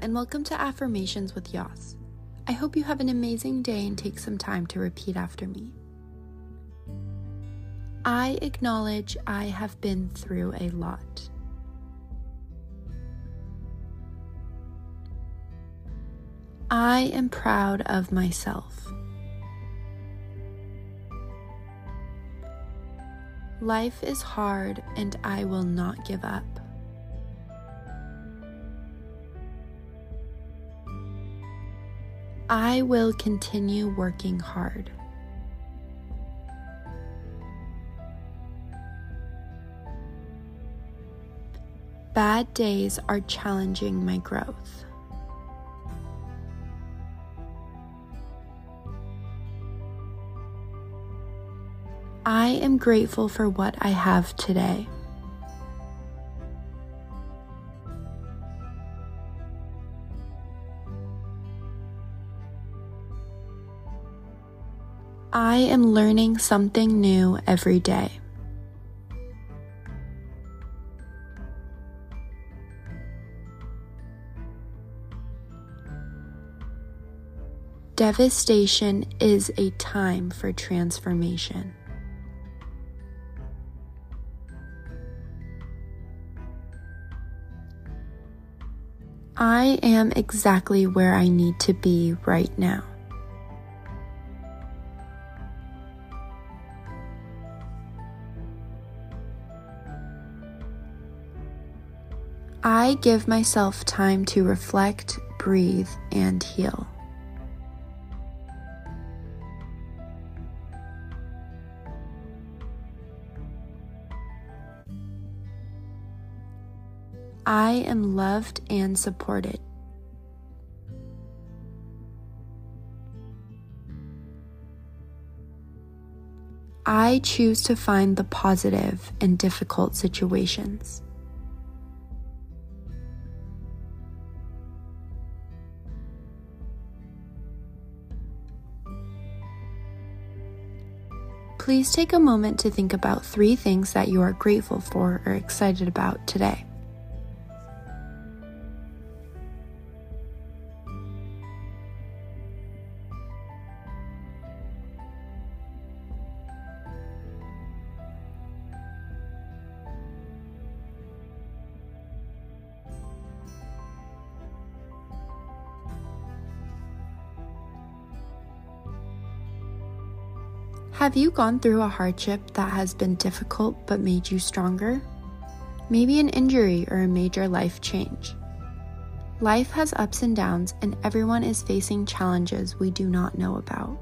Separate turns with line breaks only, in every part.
And welcome to Affirmations with Yas. I hope you have an amazing day and take some time to repeat after me. I acknowledge I have been through a lot. I am proud of myself. Life is hard and I will not give up. I will continue working hard. Bad days are challenging my growth. I am grateful for what I have today. I am learning something new every day. Devastation is a time for transformation. I am exactly where I need to be right now. I give myself time to reflect, breathe, and heal. I am loved and supported. I choose to find the positive in difficult situations. Please take a moment to think about three things that you are grateful for or excited about today. Have you gone through a hardship that has been difficult but made you stronger? Maybe an injury or a major life change. Life has ups and downs, and everyone is facing challenges we do not know about.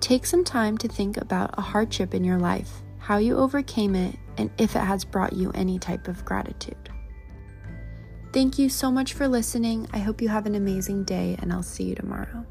Take some time to think about a hardship in your life, how you overcame it, and if it has brought you any type of gratitude. Thank you so much for listening. I hope you have an amazing day, and I'll see you tomorrow.